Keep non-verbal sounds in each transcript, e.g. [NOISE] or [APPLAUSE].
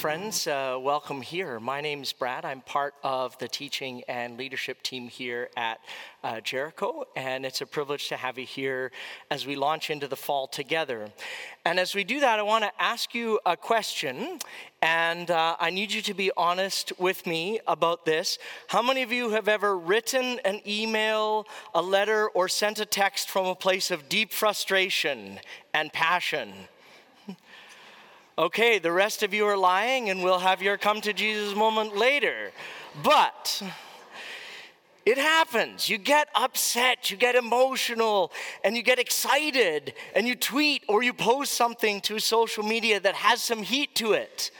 Friends, uh, welcome here. My name is Brad. I'm part of the teaching and leadership team here at uh, Jericho, and it's a privilege to have you here as we launch into the fall together. And as we do that, I want to ask you a question, and uh, I need you to be honest with me about this. How many of you have ever written an email, a letter, or sent a text from a place of deep frustration and passion? Okay, the rest of you are lying, and we'll have your come to Jesus moment later. But it happens. You get upset, you get emotional, and you get excited, and you tweet or you post something to social media that has some heat to it.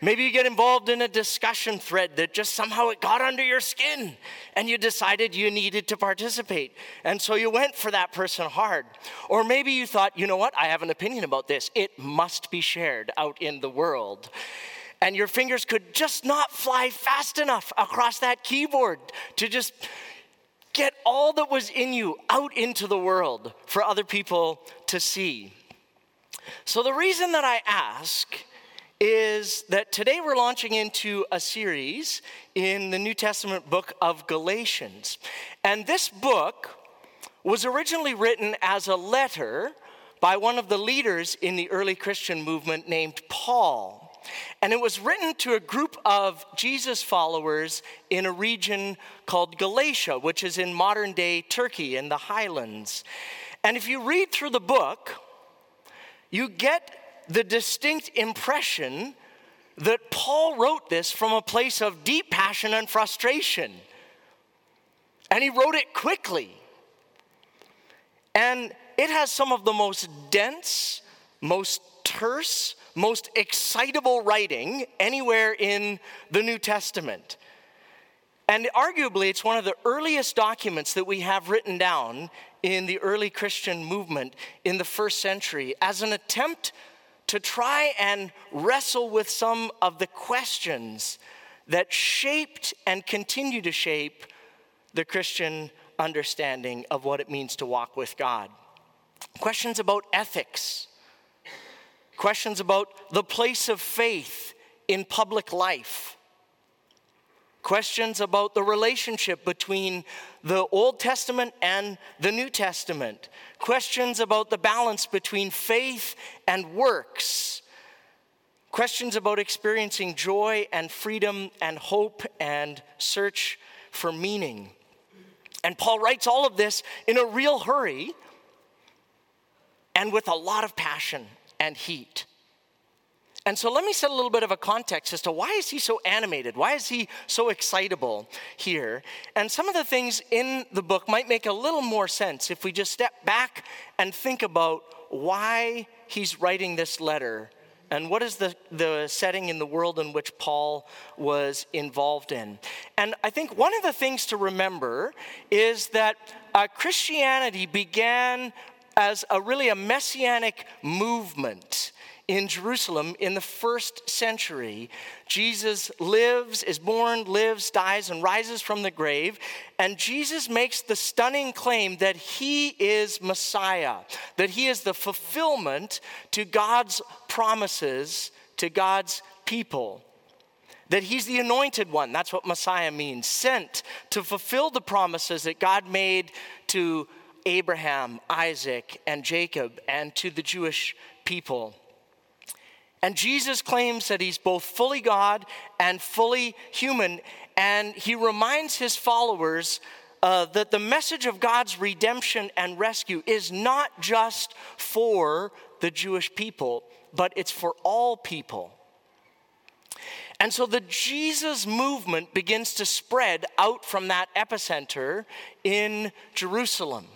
Maybe you get involved in a discussion thread that just somehow it got under your skin and you decided you needed to participate. And so you went for that person hard. Or maybe you thought, you know what, I have an opinion about this. It must be shared out in the world. And your fingers could just not fly fast enough across that keyboard to just get all that was in you out into the world for other people to see. So the reason that I ask is that today we're launching into a series in the New Testament book of Galatians. And this book was originally written as a letter by one of the leaders in the early Christian movement named Paul. And it was written to a group of Jesus followers in a region called Galatia, which is in modern day Turkey in the highlands. And if you read through the book, you get the distinct impression that Paul wrote this from a place of deep passion and frustration. And he wrote it quickly. And it has some of the most dense, most terse, most excitable writing anywhere in the New Testament. And arguably, it's one of the earliest documents that we have written down in the early Christian movement in the first century as an attempt to try and wrestle with some of the questions that shaped and continue to shape the Christian understanding of what it means to walk with God. Questions about ethics, questions about the place of faith in public life, questions about the relationship between the Old Testament and the New Testament, questions about the balance between faith and works, questions about experiencing joy and freedom and hope and search for meaning. And Paul writes all of this in a real hurry and with a lot of passion and heat. And so let me set a little bit of a context as to why is he so animated? Why is he so excitable here? And some of the things in the book might make a little more sense if we just step back and think about why he's writing this letter and what is the, the setting in the world in which Paul was involved in. And I think one of the things to remember is that uh, Christianity began as a really a messianic movement in Jerusalem in the first century. Jesus lives, is born, lives, dies, and rises from the grave. And Jesus makes the stunning claim that he is Messiah, that he is the fulfillment to God's promises to God's people. That he's the anointed one, that's what Messiah means, sent to fulfill the promises that God made to Abraham, Isaac, and Jacob, and to the Jewish people. And Jesus claims that he's both fully God and fully human. And he reminds his followers uh, that the message of God's redemption and rescue is not just for the Jewish people, but it's for all people. And so the Jesus movement begins to spread out from that epicenter in Jerusalem.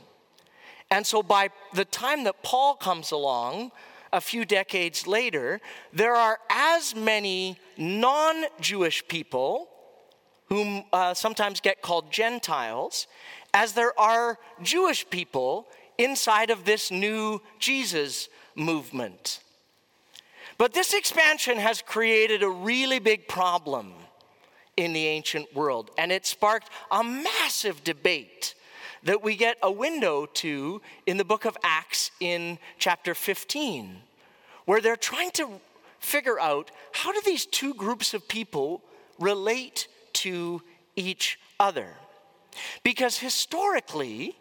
And so by the time that Paul comes along, a few decades later, there are as many non Jewish people, whom uh, sometimes get called Gentiles, as there are Jewish people inside of this new Jesus movement. But this expansion has created a really big problem in the ancient world, and it sparked a massive debate that we get a window to in the book of Acts in chapter 15, where they're trying to figure out how do these two groups of people relate to each other? Because historically,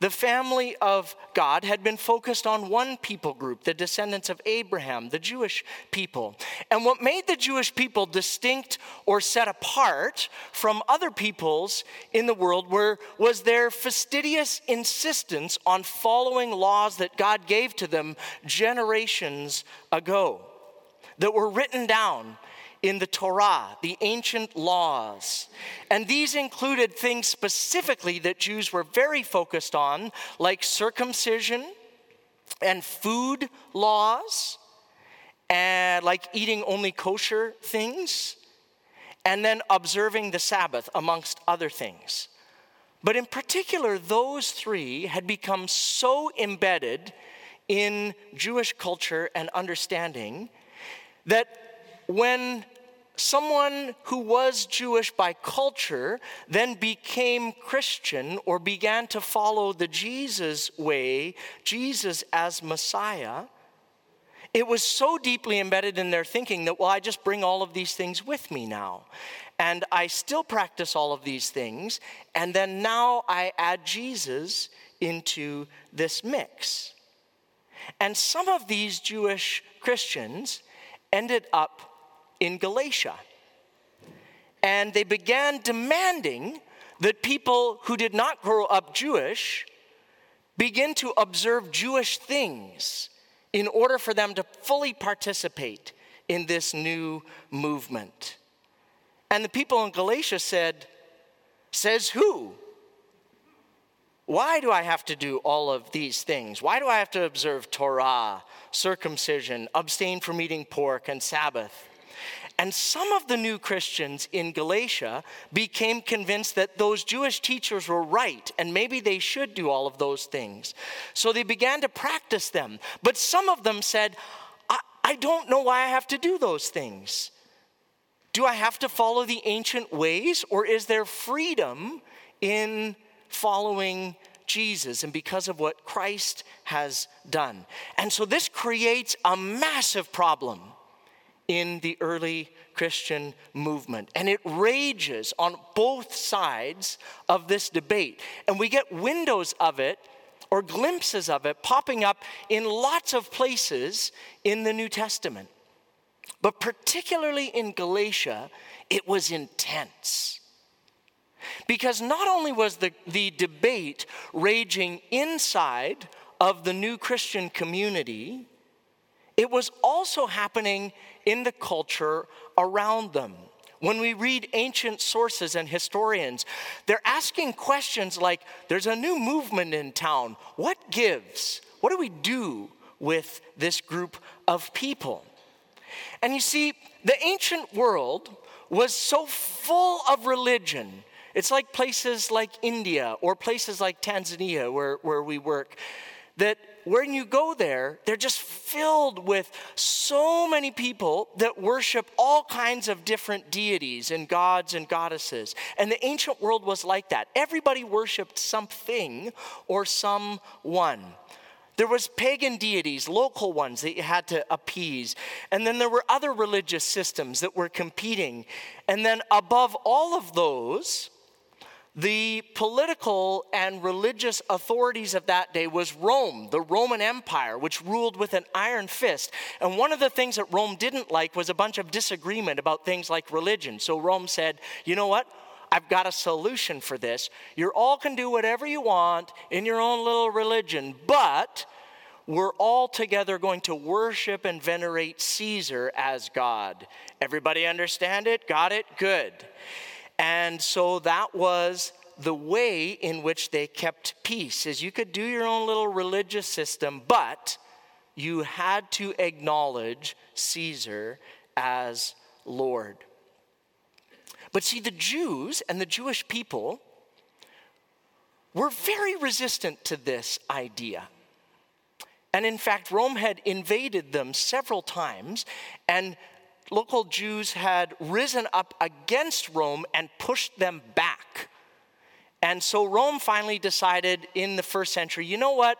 the family of God had been focused on one people group, the descendants of Abraham, the Jewish people. And what made the Jewish people distinct or set apart from other peoples in the world were, was their fastidious insistence on following laws that God gave to them generations ago, that were written down in the Torah, the ancient laws. And these included things specifically that Jews were very focused on, like circumcision and food laws, and like eating only kosher things, and then observing the Sabbath, amongst other things. But in particular, those three had become so embedded in Jewish culture and understanding that when someone who was Jewish by culture then became Christian or began to follow the Jesus way, Jesus as Messiah, it was so deeply embedded in their thinking that, well, I just bring all of these things with me now. And I still practice all of these things. And then now I add Jesus into this mix. And some of these Jewish Christians ended up in Galatia. And they began demanding that people who did not grow up Jewish begin to observe Jewish things in order for them to fully participate in this new movement. And the people in Galatia said, Says who? Why do I have to do all of these things? Why do I have to observe Torah, circumcision, abstain from eating pork, and Sabbath? And some of the new Christians in Galatia became convinced that those Jewish teachers were right and maybe they should do all of those things. So they began to practice them. But some of them said, I, I don't know why I have to do those things. Do I have to follow the ancient ways or is there freedom in following Jesus and because of what Christ has done? And so this creates a massive problem in the early Christian movement. And it rages on both sides of this debate. And we get windows of it or glimpses of it popping up in lots of places in the New Testament. But particularly in Galatia, it was intense. Because not only was the, the debate raging inside of the new Christian community, it was also happening in the culture around them. When we read ancient sources and historians, they're asking questions like there's a new movement in town. What gives? What do we do with this group of people? And you see, the ancient world was so full of religion. It's like places like India or places like Tanzania where, where we work that when you go there, they're just filled with so many people that worship all kinds of different deities and gods and goddesses. And the ancient world was like that. Everybody worshiped something or someone. There was pagan deities, local ones that you had to appease. And then there were other religious systems that were competing. And then above all of those, the political and religious authorities of that day was Rome, the Roman Empire, which ruled with an iron fist. And one of the things that Rome didn't like was a bunch of disagreement about things like religion. So Rome said, you know what? I've got a solution for this. You all can do whatever you want in your own little religion, but we're all together going to worship and venerate Caesar as God. Everybody understand it? Got it? Good. And so that was the way in which they kept peace is you could do your own little religious system but you had to acknowledge Caesar as Lord. But see, the Jews and the Jewish people were very resistant to this idea. And in fact, Rome had invaded them several times, and local Jews had risen up against Rome and pushed them back. And so Rome finally decided in the first century you know what?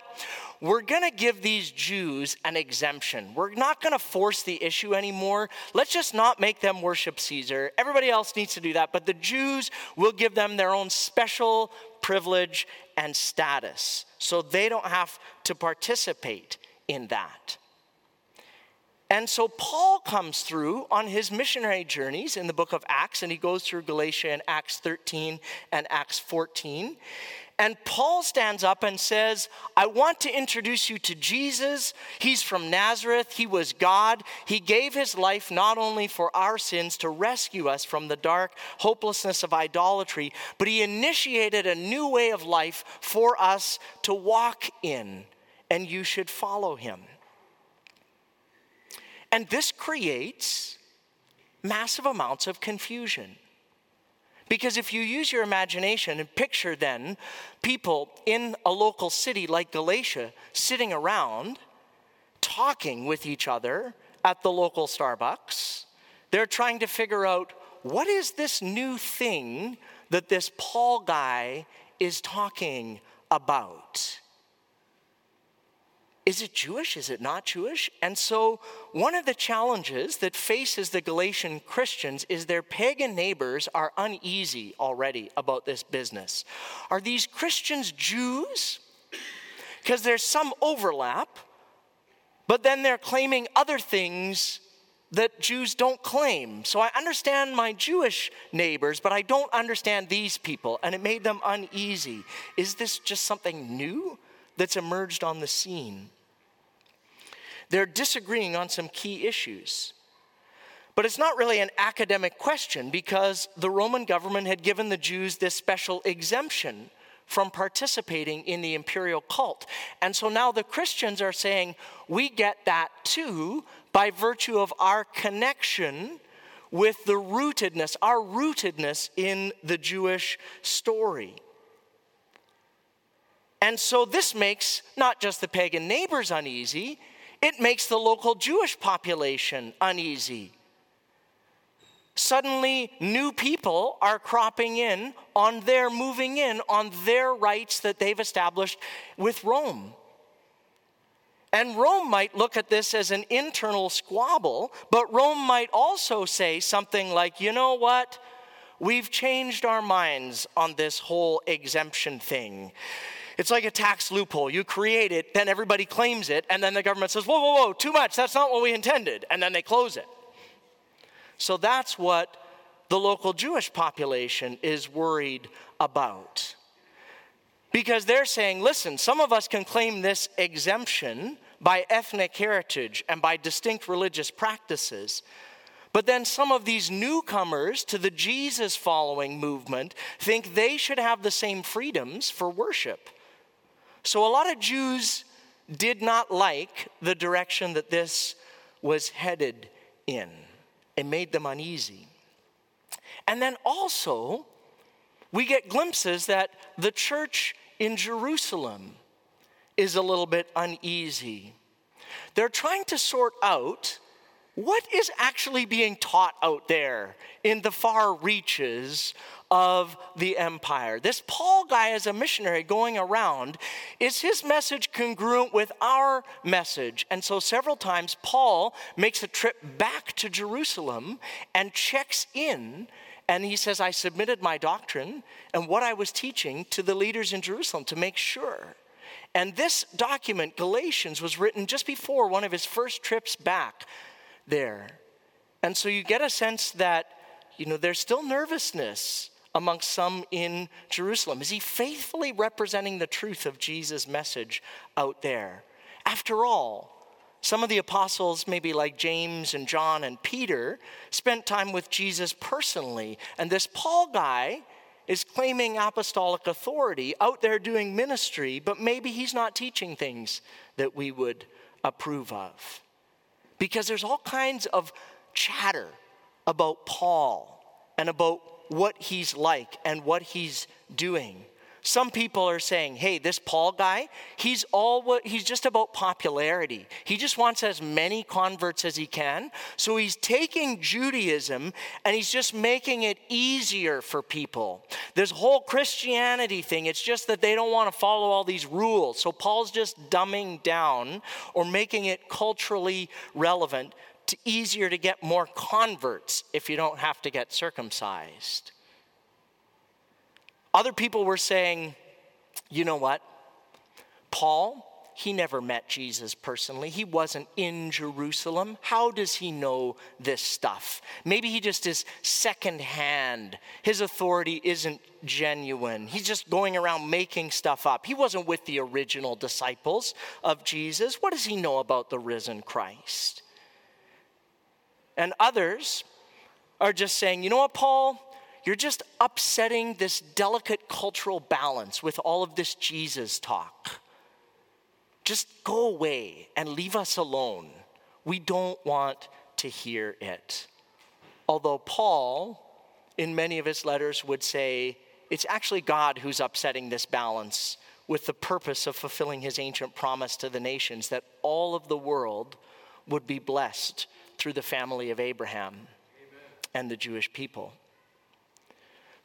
We're going to give these Jews an exemption. We're not going to force the issue anymore. Let's just not make them worship Caesar. Everybody else needs to do that, but the Jews will give them their own special privilege and status so they don't have to participate in that. And so Paul comes through on his missionary journeys in the book of Acts, and he goes through Galatia in Acts 13 and Acts 14. And Paul stands up and says, I want to introduce you to Jesus. He's from Nazareth. He was God. He gave his life not only for our sins to rescue us from the dark hopelessness of idolatry, but he initiated a new way of life for us to walk in, and you should follow him. And this creates massive amounts of confusion. Because if you use your imagination and picture then people in a local city like Galatia sitting around talking with each other at the local Starbucks, they're trying to figure out what is this new thing that this Paul guy is talking about? Is it Jewish? Is it not Jewish? And so, one of the challenges that faces the Galatian Christians is their pagan neighbors are uneasy already about this business. Are these Christians Jews? Because there's some overlap, but then they're claiming other things that Jews don't claim. So I understand my Jewish neighbors, but I don't understand these people, and it made them uneasy. Is this just something new that's emerged on the scene? They're disagreeing on some key issues. But it's not really an academic question because the Roman government had given the Jews this special exemption from participating in the imperial cult. And so now the Christians are saying, we get that too by virtue of our connection with the rootedness, our rootedness in the Jewish story. And so this makes not just the pagan neighbors uneasy, it makes the local Jewish population uneasy. Suddenly, new people are cropping in on their moving in on their rights that they've established with Rome. And Rome might look at this as an internal squabble, but Rome might also say something like, you know what? We've changed our minds on this whole exemption thing. It's like a tax loophole. You create it, then everybody claims it, and then the government says, whoa, whoa, whoa, too much. That's not what we intended. And then they close it. So that's what the local Jewish population is worried about. Because they're saying, listen, some of us can claim this exemption by ethnic heritage and by distinct religious practices. But then some of these newcomers to the Jesus following movement think they should have the same freedoms for worship. So a lot of Jews did not like the direction that this was headed in. It made them uneasy. And then also, we get glimpses that the church in Jerusalem is a little bit uneasy. They're trying to sort out what is actually being taught out there in the far reaches of the empire. This Paul guy, as a missionary going around, is his message congruent with our message? And so, several times, Paul makes a trip back to Jerusalem and checks in. And he says, I submitted my doctrine and what I was teaching to the leaders in Jerusalem to make sure. And this document, Galatians, was written just before one of his first trips back there. And so you get a sense that, you know, there's still nervousness amongst some in Jerusalem? Is he faithfully representing the truth of Jesus' message out there? After all, some of the apostles, maybe like James and John and Peter, spent time with Jesus personally. And this Paul guy is claiming apostolic authority out there doing ministry, but maybe he's not teaching things that we would approve of. Because there's all kinds of chatter about Paul and about what he's like and what he's doing. Some people are saying, hey, this Paul guy, he's all he's just about popularity. He just wants as many converts as he can. So he's taking Judaism and he's just making it easier for people. This whole Christianity thing, it's just that they don't want to follow all these rules. So Paul's just dumbing down or making it culturally relevant to easier to get more converts if you don't have to get circumcised. Other people were saying, you know what? Paul, he never met Jesus personally. He wasn't in Jerusalem. How does he know this stuff? Maybe he just is secondhand. His authority isn't genuine. He's just going around making stuff up. He wasn't with the original disciples of Jesus. What does he know about the risen Christ? And others are just saying, you know what, Paul? You're just upsetting this delicate cultural balance with all of this Jesus talk. Just go away and leave us alone. We don't want to hear it. Although Paul, in many of his letters, would say it's actually God who's upsetting this balance with the purpose of fulfilling his ancient promise to the nations that all of the world would be blessed through the family of Abraham Amen. and the Jewish people.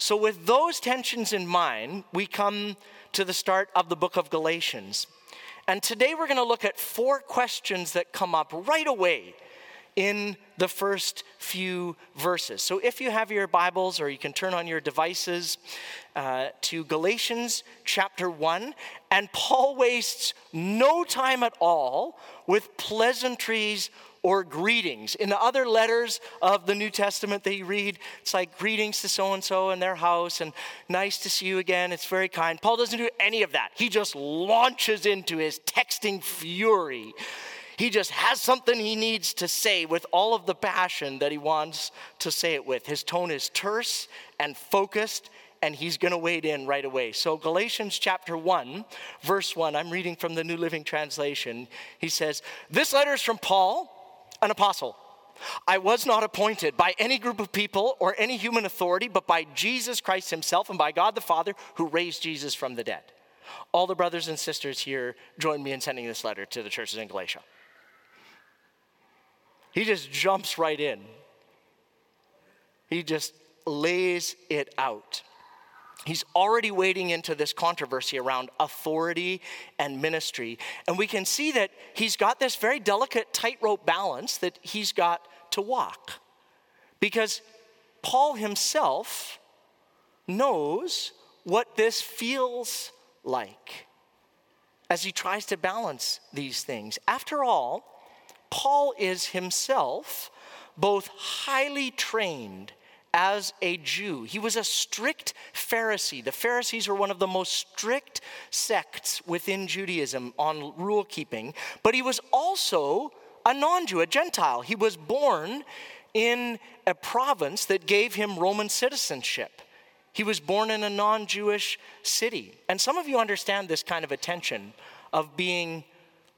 So, with those tensions in mind, we come to the start of the book of Galatians. And today we're going to look at four questions that come up right away in the first few verses. So, if you have your Bibles or you can turn on your devices uh, to Galatians chapter 1, and Paul wastes no time at all with pleasantries or greetings. In the other letters of the New Testament that you read, it's like greetings to so and so in their house and nice to see you again. It's very kind. Paul doesn't do any of that. He just launches into his texting fury. He just has something he needs to say with all of the passion that he wants to say it with. His tone is terse and focused and he's going to wade in right away. So, Galatians chapter 1, verse 1, I'm reading from the New Living Translation. He says, This letter is from Paul, an apostle. I was not appointed by any group of people or any human authority, but by Jesus Christ himself and by God the Father who raised Jesus from the dead. All the brothers and sisters here join me in sending this letter to the churches in Galatia. He just jumps right in. He just lays it out he's already wading into this controversy around authority and ministry. And we can see that he's got this very delicate tightrope balance that he's got to walk. Because Paul himself knows what this feels like as he tries to balance these things. After all, Paul is himself both highly trained as a Jew. He was a strict Pharisee. The Pharisees were one of the most strict sects within Judaism on rule keeping, but he was also a non Jew, a Gentile. He was born in a province that gave him Roman citizenship. He was born in a non Jewish city. And some of you understand this kind of attention of being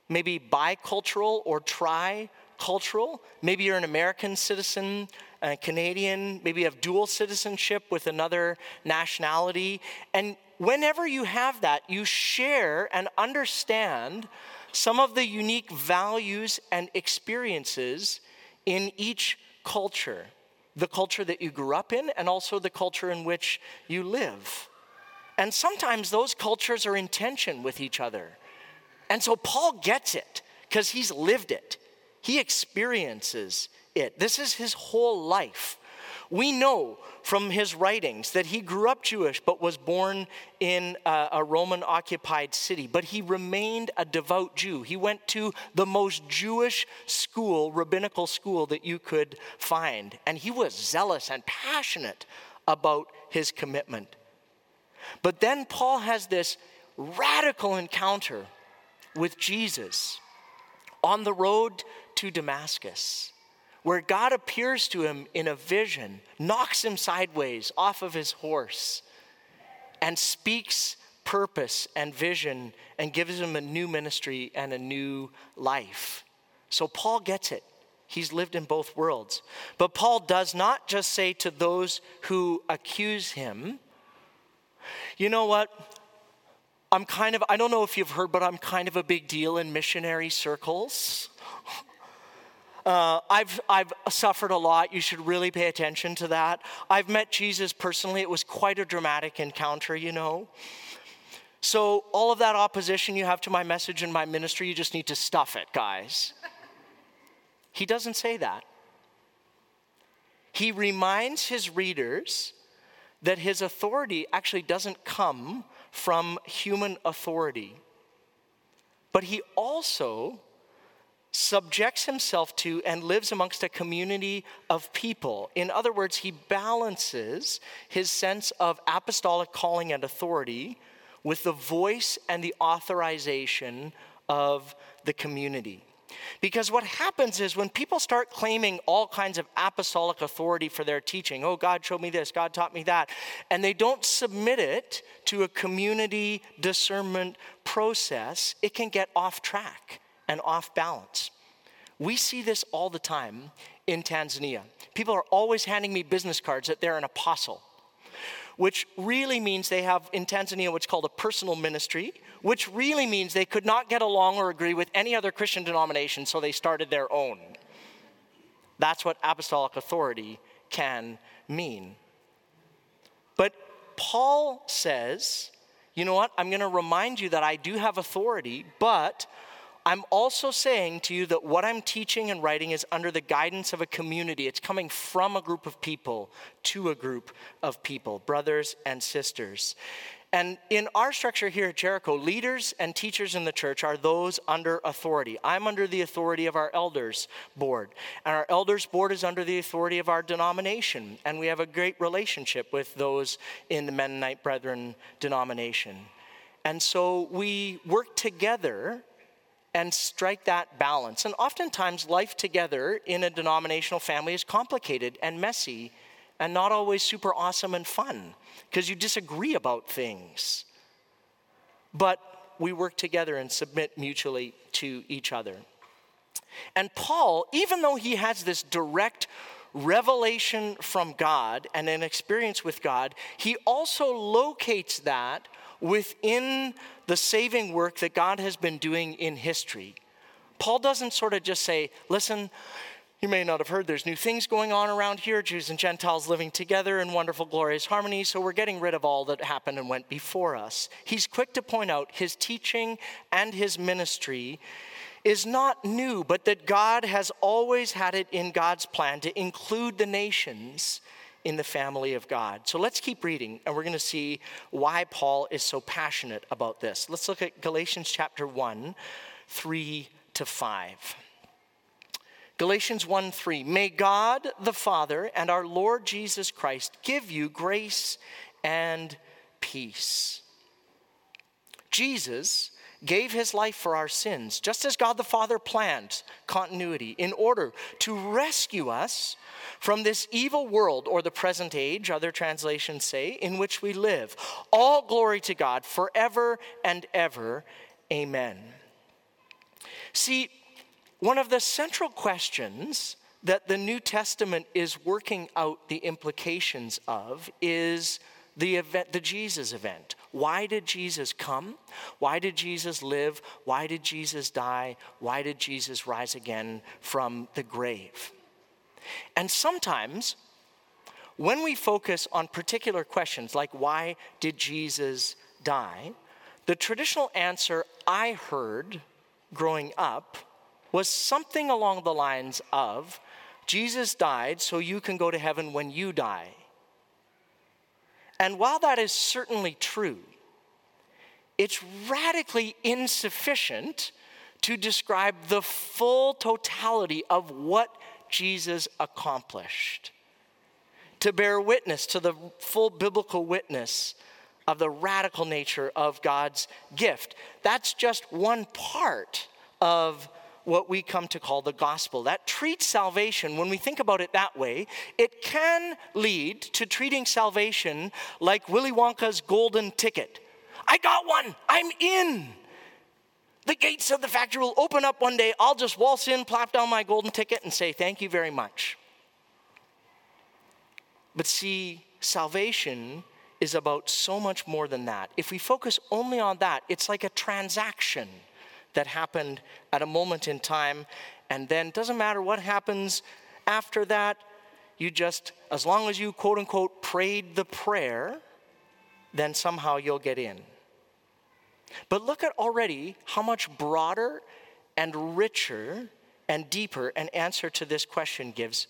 maybe bicultural or tri-cultural. Maybe you're an American citizen a Canadian, maybe have dual citizenship with another nationality. And whenever you have that, you share and understand some of the unique values and experiences in each culture the culture that you grew up in, and also the culture in which you live. And sometimes those cultures are in tension with each other. And so Paul gets it because he's lived it, he experiences it. This is his whole life. We know from his writings that he grew up Jewish but was born in a, a Roman occupied city, but he remained a devout Jew. He went to the most Jewish school, rabbinical school that you could find, and he was zealous and passionate about his commitment. But then Paul has this radical encounter with Jesus on the road to Damascus where God appears to him in a vision, knocks him sideways off of his horse, and speaks purpose and vision and gives him a new ministry and a new life. So Paul gets it. He's lived in both worlds. But Paul does not just say to those who accuse him, you know what? I'm kind of, I don't know if you've heard, but I'm kind of a big deal in missionary circles. [LAUGHS] Uh, I've, I've suffered a lot. You should really pay attention to that. I've met Jesus personally. It was quite a dramatic encounter, you know. So, all of that opposition you have to my message and my ministry, you just need to stuff it, guys. He doesn't say that. He reminds his readers that his authority actually doesn't come from human authority, but he also subjects himself to and lives amongst a community of people. In other words, he balances his sense of apostolic calling and authority with the voice and the authorization of the community. Because what happens is when people start claiming all kinds of apostolic authority for their teaching, oh, God showed me this, God taught me that, and they don't submit it to a community discernment process, it can get off track and off balance. We see this all the time in Tanzania. People are always handing me business cards that they're an apostle which really means they have in Tanzania what's called a personal ministry, which really means they could not get along or agree with any other Christian denomination, so they started their own. That's what apostolic authority can mean. But Paul says, you know what? I'm going to remind you that I do have authority, but I'm also saying to you that what I'm teaching and writing is under the guidance of a community. It's coming from a group of people to a group of people, brothers and sisters. And in our structure here at Jericho, leaders and teachers in the church are those under authority. I'm under the authority of our elders board, and our elders board is under the authority of our denomination. And we have a great relationship with those in the Mennonite Brethren denomination. And so we work together and strike that balance. And oftentimes, life together in a denominational family is complicated and messy and not always super awesome and fun because you disagree about things. But we work together and submit mutually to each other. And Paul, even though he has this direct revelation from God and an experience with God, he also locates that within the saving work that God has been doing in history. Paul doesn't sort of just say, listen, you may not have heard there's new things going on around here, Jews and Gentiles living together in wonderful, glorious harmony, so we're getting rid of all that happened and went before us. He's quick to point out his teaching and his ministry is not new, but that God has always had it in God's plan to include the nations in the family of God. So let's keep reading, and we're going to see why Paul is so passionate about this. Let's look at Galatians chapter 1, 3 to 5. Galatians 1 3. May God the Father and our Lord Jesus Christ give you grace and peace. Jesus gave his life for our sins, just as God the Father planned continuity, in order to rescue us from this evil world or the present age, other translations say, in which we live. All glory to God forever and ever. Amen. See, one of the central questions that the New Testament is working out the implications of is the event, the Jesus event. Why did Jesus come? Why did Jesus live? Why did Jesus die? Why did Jesus rise again from the grave? And sometimes, when we focus on particular questions like why did Jesus die, the traditional answer I heard growing up was something along the lines of Jesus died so you can go to heaven when you die. And while that is certainly true, it's radically insufficient to describe the full totality of what Jesus accomplished, to bear witness to the full biblical witness of the radical nature of God's gift. That's just one part of what we come to call the gospel. That treats salvation, when we think about it that way, it can lead to treating salvation like Willy Wonka's golden ticket. I got one, I'm in. The gates of the factory will open up one day. I'll just waltz in, plop down my golden ticket, and say, Thank you very much. But see, salvation is about so much more than that. If we focus only on that, it's like a transaction that happened at a moment in time, and then doesn't matter what happens after that, you just, as long as you quote unquote prayed the prayer, then somehow you'll get in. But look at already how much broader and richer and deeper an answer to this question gives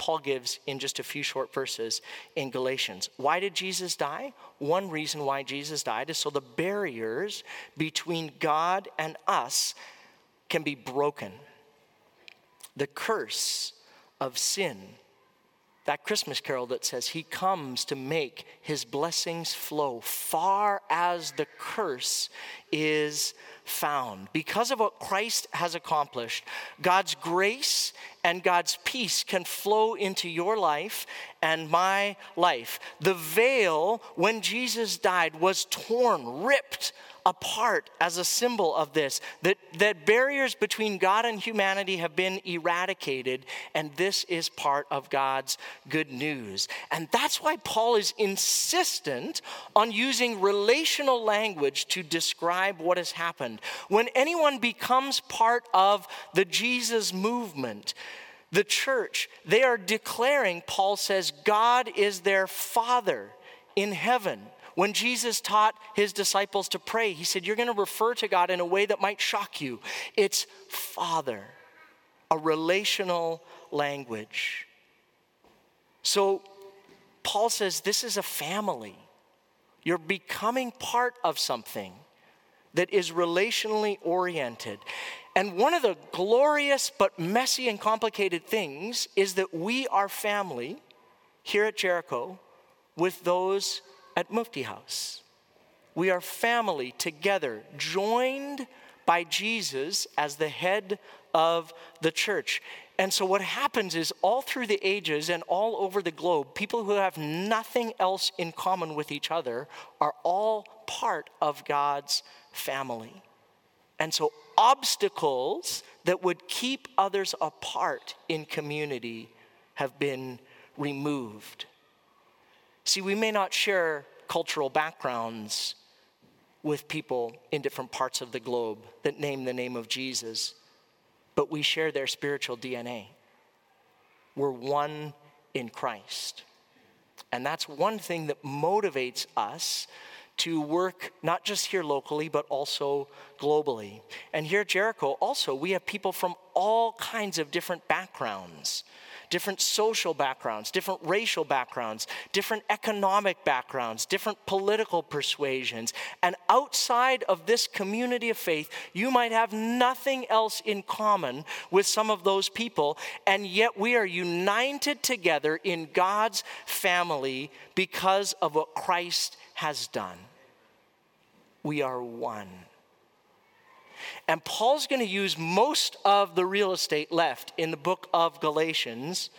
Paul gives in just a few short verses in Galatians. Why did Jesus die? One reason why Jesus died is so the barriers between God and us can be broken. The curse of sin that Christmas carol that says, He comes to make His blessings flow far as the curse is found. Because of what Christ has accomplished, God's grace and God's peace can flow into your life and my life. The veil, when Jesus died, was torn, ripped apart as a symbol of this that, that barriers between God and humanity have been eradicated, and this is part of God's good news. And that's why Paul is insistent on using relational language to describe what has happened. When anyone becomes part of the Jesus movement, the church, they are declaring, Paul says, God is their Father in heaven. When Jesus taught his disciples to pray, he said, You're going to refer to God in a way that might shock you. It's Father, a relational language. So Paul says, This is a family. You're becoming part of something that is relationally oriented. And one of the glorious but messy and complicated things is that we are family here at Jericho with those at Mufti House. We are family together, joined by Jesus as the head of the church. And so, what happens is, all through the ages and all over the globe, people who have nothing else in common with each other are all part of God's family. And so, obstacles that would keep others apart in community have been removed. See, we may not share cultural backgrounds with people in different parts of the globe that name the name of Jesus, but we share their spiritual DNA. We're one in Christ. And that's one thing that motivates us to work not just here locally, but also globally. And here at Jericho, also, we have people from all kinds of different backgrounds different social backgrounds, different racial backgrounds, different economic backgrounds, different political persuasions. And outside of this community of faith, you might have nothing else in common with some of those people, and yet we are united together in God's family because of what Christ has done. We are one. And Paul's going to use most of the real estate left in the book of Galatians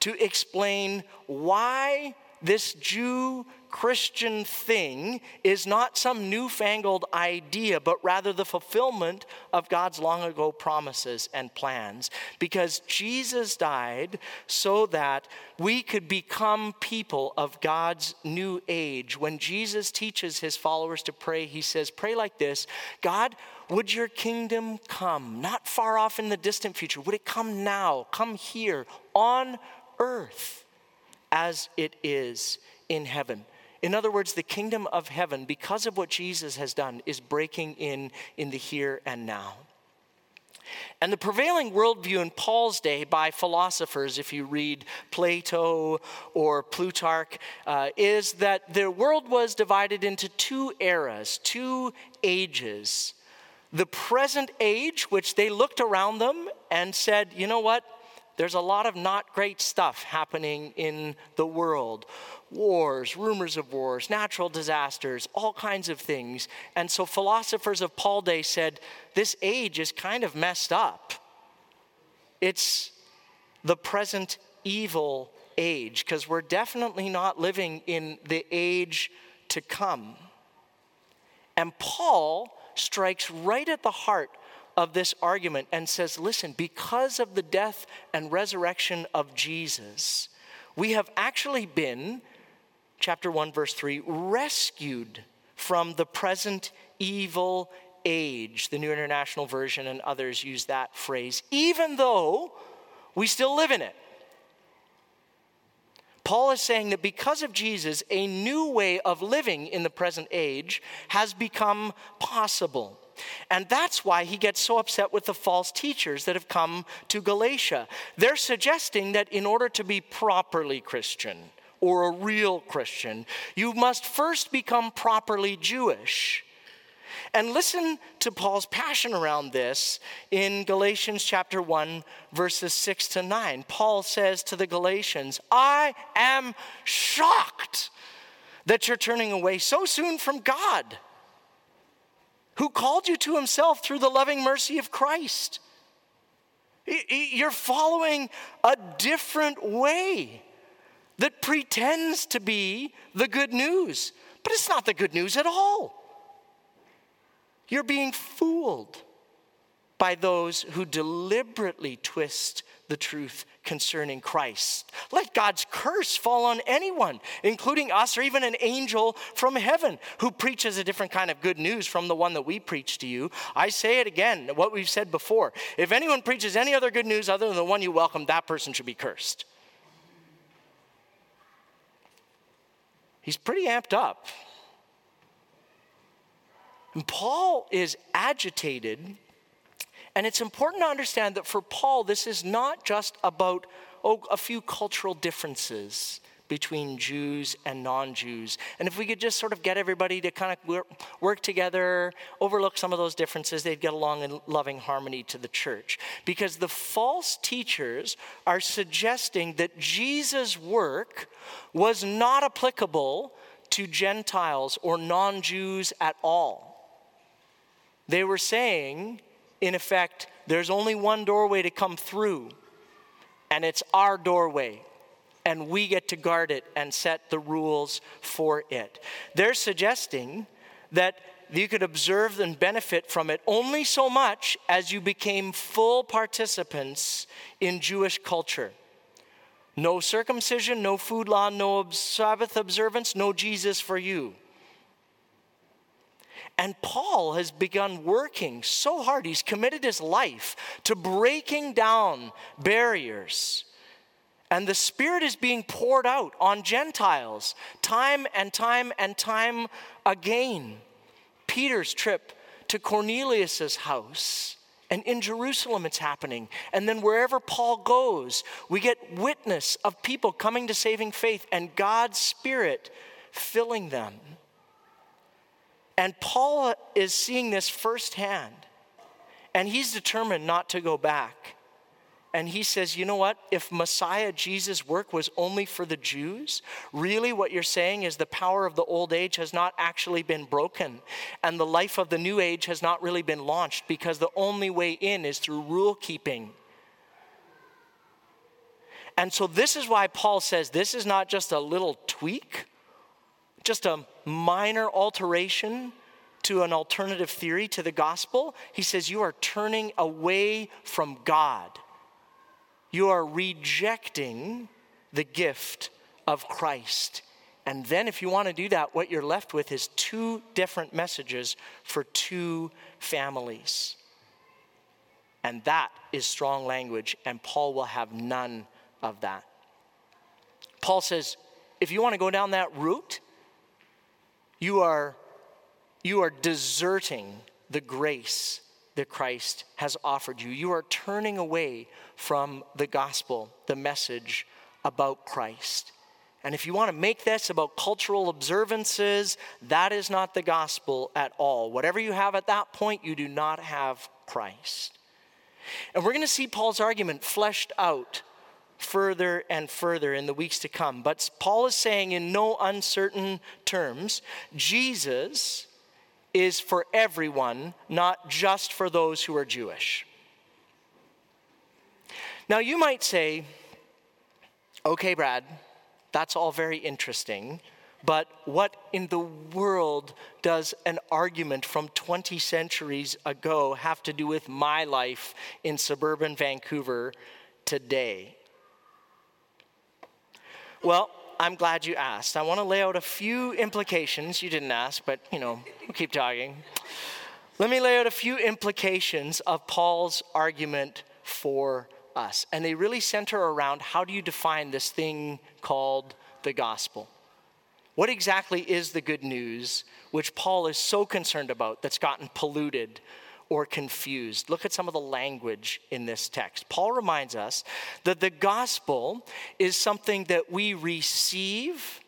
to explain why this Jew Christian thing is not some newfangled idea, but rather the fulfillment of God's long ago promises and plans. Because Jesus died so that we could become people of God's new age. When Jesus teaches his followers to pray, he says, Pray like this God, would your kingdom come? Not far off in the distant future. Would it come now? Come here on earth as it is in heaven. In other words, the kingdom of heaven, because of what Jesus has done, is breaking in in the here and now. And the prevailing worldview in Paul's day by philosophers, if you read Plato or Plutarch, uh, is that the world was divided into two eras, two ages. The present age, which they looked around them and said, you know what? There's a lot of not great stuff happening in the world wars, rumors of wars, natural disasters, all kinds of things. And so philosophers of Paul Day said, this age is kind of messed up. It's the present evil age, because we're definitely not living in the age to come. And Paul strikes right at the heart of this argument and says, listen, because of the death and resurrection of Jesus, we have actually been chapter 1 verse 3 rescued from the present evil age. The New International Version and others use that phrase, even though we still live in it. Paul is saying that because of Jesus, a new way of living in the present age has become possible. And that's why he gets so upset with the false teachers that have come to Galatia. They're suggesting that in order to be properly Christian or a real Christian, you must first become properly Jewish. And listen to Paul's passion around this in Galatians chapter 1, verses 6 to 9. Paul says to the Galatians, I am shocked that you're turning away so soon from God, who called you to himself through the loving mercy of Christ. You're following a different way that pretends to be the good news, but it's not the good news at all. You're being fooled by those who deliberately twist the truth concerning Christ. Let God's curse fall on anyone, including us or even an angel from heaven who preaches a different kind of good news from the one that we preach to you. I say it again, what we've said before. If anyone preaches any other good news other than the one you welcome, that person should be cursed. He's pretty amped up Paul is agitated. And it's important to understand that for Paul, this is not just about oh, a few cultural differences between Jews and non Jews. And if we could just sort of get everybody to kind of work together, overlook some of those differences, they'd get along in loving harmony to the church. Because the false teachers are suggesting that Jesus' work was not applicable to Gentiles or non Jews at all. They were saying, in effect, there's only one doorway to come through, and it's our doorway. And we get to guard it and set the rules for it. They're suggesting that you could observe and benefit from it only so much as you became full participants in Jewish culture. No circumcision, no food law, no Sabbath observance, no Jesus for you. And Paul has begun working so hard. He's committed his life to breaking down barriers. And the Spirit is being poured out on Gentiles time and time and time again. Peter's trip to Cornelius's house, and in Jerusalem it's happening. And then wherever Paul goes, we get witness of people coming to saving faith and God's Spirit filling them. And Paul is seeing this firsthand. And he's determined not to go back. And he says, you know what? If Messiah Jesus' work was only for the Jews, really what you're saying is the power of the old age has not actually been broken. And the life of the new age has not really been launched because the only way in is through rule keeping. And so, this is why Paul says this is not just a little tweak just a minor alteration to an alternative theory to the gospel, he says, You are turning away from God. You are rejecting the gift of Christ. And then, if you want to do that, what you're left with is two different messages for two families. And that is strong language, and Paul will have none of that. Paul says, if you want to go down that route, you are, you are deserting the grace that Christ has offered you. You are turning away from the gospel, the message about Christ. And if you want to make this about cultural observances, that is not the gospel at all. Whatever you have at that point, you do not have Christ. And we're going to see Paul's argument fleshed out further and further in the weeks to come. But Paul is saying, in no uncertain terms, Jesus is for everyone, not just for those who are Jewish. Now, you might say, okay, Brad, that's all very interesting, but what in the world does an argument from 20 centuries ago have to do with my life in suburban Vancouver today? Well, I'm glad you asked. I want to lay out a few implications. You didn't ask, but you know, we'll keep talking. Let me lay out a few implications of Paul's argument for us. And they really center around how do you define this thing called the gospel? What exactly is the good news which Paul is so concerned about that's gotten polluted or confused? Look at some of the language in this text. Paul reminds us that the gospel is something that we receive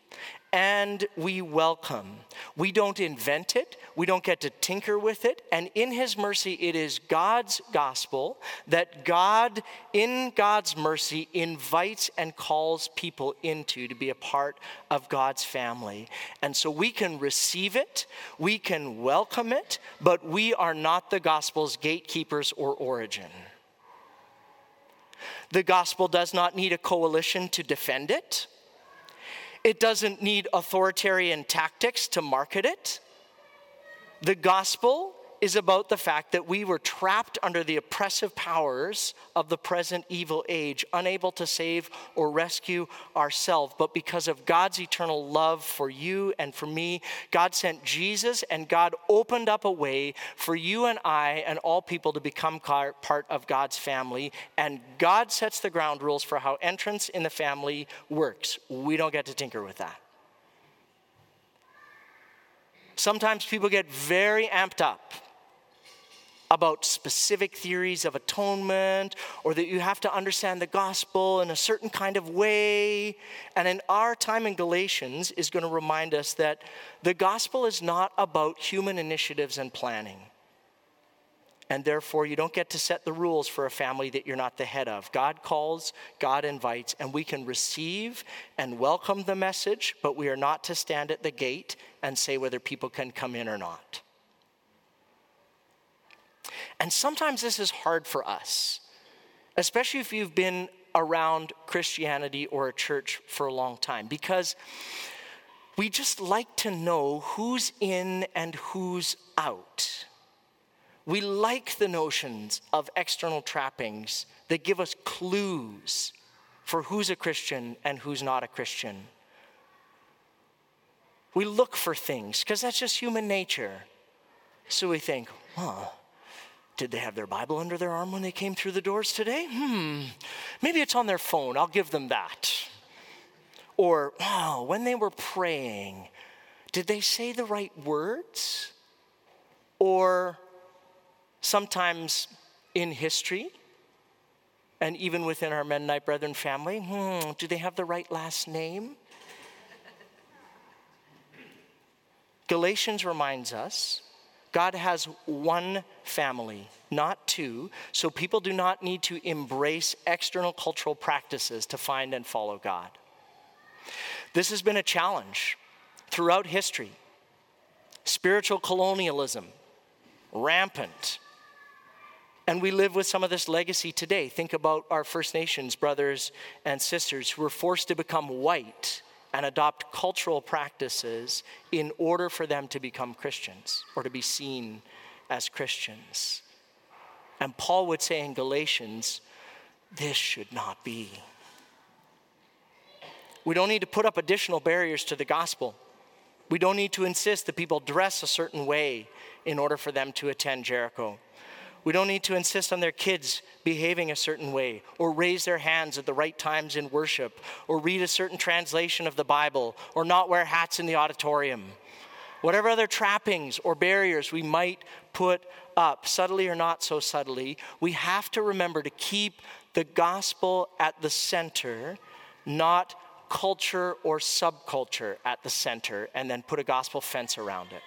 and we welcome. We don't invent it, we don't get to tinker with it. And in His mercy, it is God's gospel that God, in God's mercy, invites and calls people into to be a part of God's family. And so we can receive it, we can welcome it, but we are not the gospel's gatekeepers or origin. The gospel does not need a coalition to defend it. It doesn't need authoritarian tactics to market it. The gospel is about the fact that we were trapped under the oppressive powers of the present evil age, unable to save or rescue ourselves. But because of God's eternal love for you and for me, God sent Jesus and God opened up a way for you and I and all people to become part of God's family. And God sets the ground rules for how entrance in the family works. We don't get to tinker with that. Sometimes people get very amped up about specific theories of atonement or that you have to understand the gospel in a certain kind of way. And in our time in Galatians is going to remind us that the gospel is not about human initiatives and planning. And therefore, you don't get to set the rules for a family that you're not the head of. God calls, God invites, and we can receive and welcome the message, but we are not to stand at the gate and say whether people can come in or not. And sometimes this is hard for us, especially if you've been around Christianity or a church for a long time, because we just like to know who's in and who's out. We like the notions of external trappings that give us clues for who's a Christian and who's not a Christian. We look for things because that's just human nature. So we think, huh, did they have their Bible under their arm when they came through the doors today? Hmm, maybe it's on their phone. I'll give them that. Or, wow, when they were praying, did they say the right words? Or sometimes in history, and even within our Mennonite Brethren family, hmm, do they have the right last name? Galatians reminds us God has one family, not two, so people do not need to embrace external cultural practices to find and follow God. This has been a challenge throughout history. Spiritual colonialism, rampant. And we live with some of this legacy today. Think about our First Nations brothers and sisters who were forced to become white and adopt cultural practices in order for them to become Christians or to be seen as Christians. And Paul would say in Galatians, this should not be. We don't need to put up additional barriers to the gospel. We don't need to insist that people dress a certain way in order for them to attend Jericho. We don't need to insist on their kids behaving a certain way, or raise their hands at the right times in worship, or read a certain translation of the Bible, or not wear hats in the auditorium. Whatever other trappings or barriers we might put up, subtly or not so subtly, we have to remember to keep the gospel at the center, not culture or subculture at the center, and then put a gospel fence around it.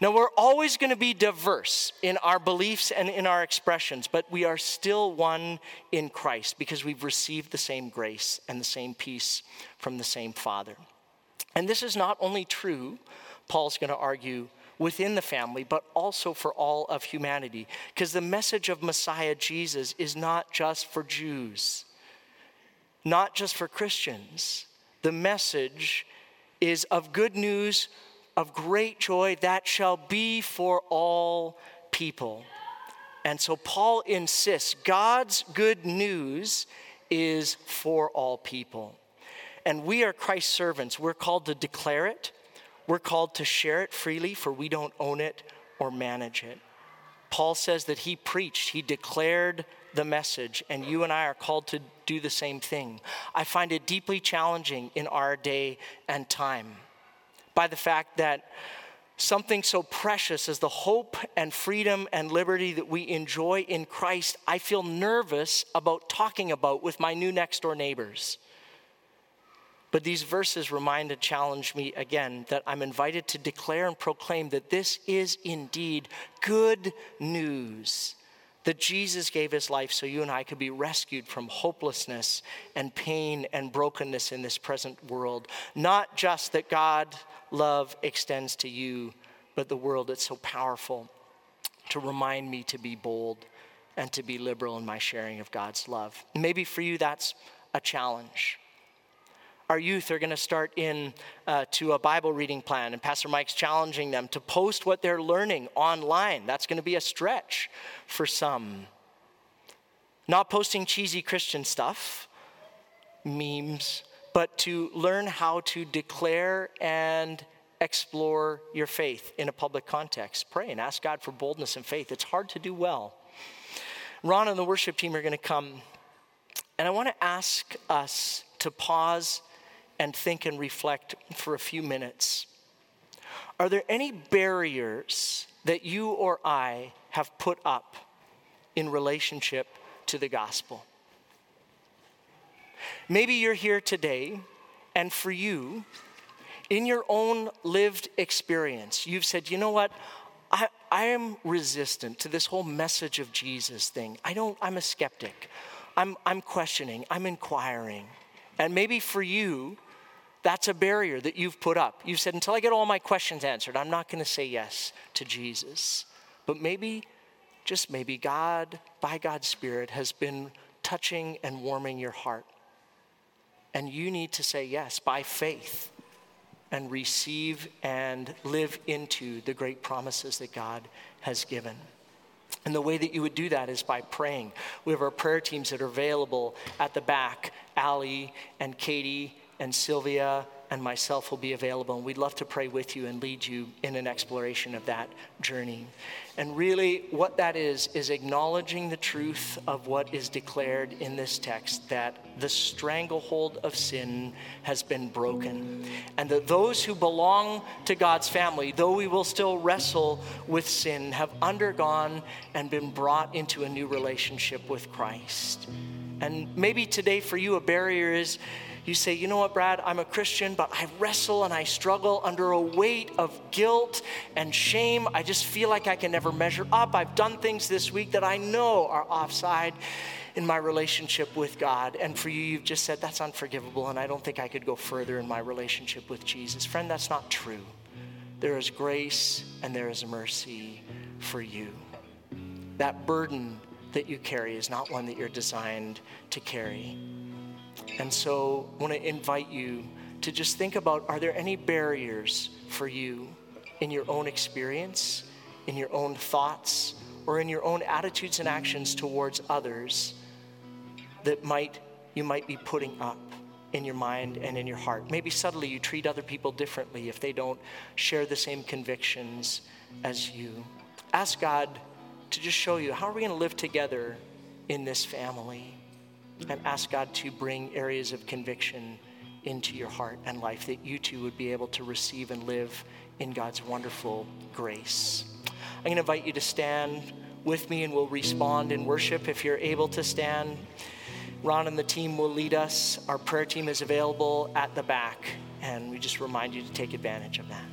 Now, we're always going to be diverse in our beliefs and in our expressions, but we are still one in Christ because we've received the same grace and the same peace from the same Father. And this is not only true, Paul's going to argue, within the family, but also for all of humanity, because the message of Messiah Jesus is not just for Jews, not just for Christians. The message is of good news of great joy that shall be for all people. And so Paul insists God's good news is for all people. and we are Christ's servants. We're called to declare it, we're called to share it freely, for we don't own it or manage it. Paul says that he preached, he declared the message, and you and I are called to do the same thing. I find it deeply challenging in our day and time by the fact that something so precious as the hope and freedom and liberty that we enjoy in Christ, I feel nervous about talking about with my new next door neighbors. But these verses remind and challenge me again that I'm invited to declare and proclaim that this is indeed good news. That Jesus gave his life so you and I could be rescued from hopelessness and pain and brokenness in this present world. Not just that God love extends to you, but the world. It's so powerful to remind me to be bold and to be liberal in my sharing of God's love. Maybe for you, that's a challenge. Our youth are going to start in uh, to a Bible reading plan, and Pastor Mike's challenging them to post what they're learning online. That's going to be a stretch for some. Not posting cheesy Christian stuff, memes, but to learn how to declare and explore your faith in a public context. Pray and ask God for boldness and faith. It's hard to do well. Ron and the worship team are going to come, and I want to ask us to pause and think and reflect for a few minutes. Are there any barriers that you or I have put up in relationship to the gospel? Maybe you're here today, and for you, in your own lived experience, you've said, you know what? I, I am resistant to this whole message of Jesus thing. I don't, I'm a skeptic. I'm, I'm questioning, I'm inquiring. And maybe for you, that's a barrier that you've put up. You've said, until I get all my questions answered, I'm not going to say yes to Jesus. But maybe, just maybe, God, by God's Spirit, has been touching and warming your heart. And you need to say yes by faith and receive and live into the great promises that God has given. And the way that you would do that is by praying. We have our prayer teams that are available at the back. Ali and Katie and Sylvia and myself will be available, and we'd love to pray with you and lead you in an exploration of that journey. And really, what that is, is acknowledging the truth of what is declared in this text that the stranglehold of sin has been broken. And that those who belong to God's family, though we will still wrestle with sin, have undergone and been brought into a new relationship with Christ. And maybe today for you, a barrier is you say, you know what, Brad, I'm a Christian, but I wrestle and I struggle under a weight of guilt and shame. I just feel like I can never measure up. I've done things this week that I know are offside in my relationship with God. And for you, you've just said, that's unforgivable, and I don't think I could go further in my relationship with Jesus. Friend, that's not true. There is grace and there is mercy for you. That burden that you carry is not one that you're designed to carry. And so I want to invite you to just think about are there any barriers for you in your own experience, in your own thoughts, or in your own attitudes and actions towards others that might you might be putting up in your mind and in your heart. Maybe subtly you treat other people differently if they don't share the same convictions as you. Ask God to just show you how are we going to live together in this family? And ask God to bring areas of conviction into your heart and life that you too would be able to receive and live in God's wonderful grace. I'm going to invite you to stand with me and we'll respond in worship if you're able to stand. Ron and the team will lead us. Our prayer team is available at the back, and we just remind you to take advantage of that.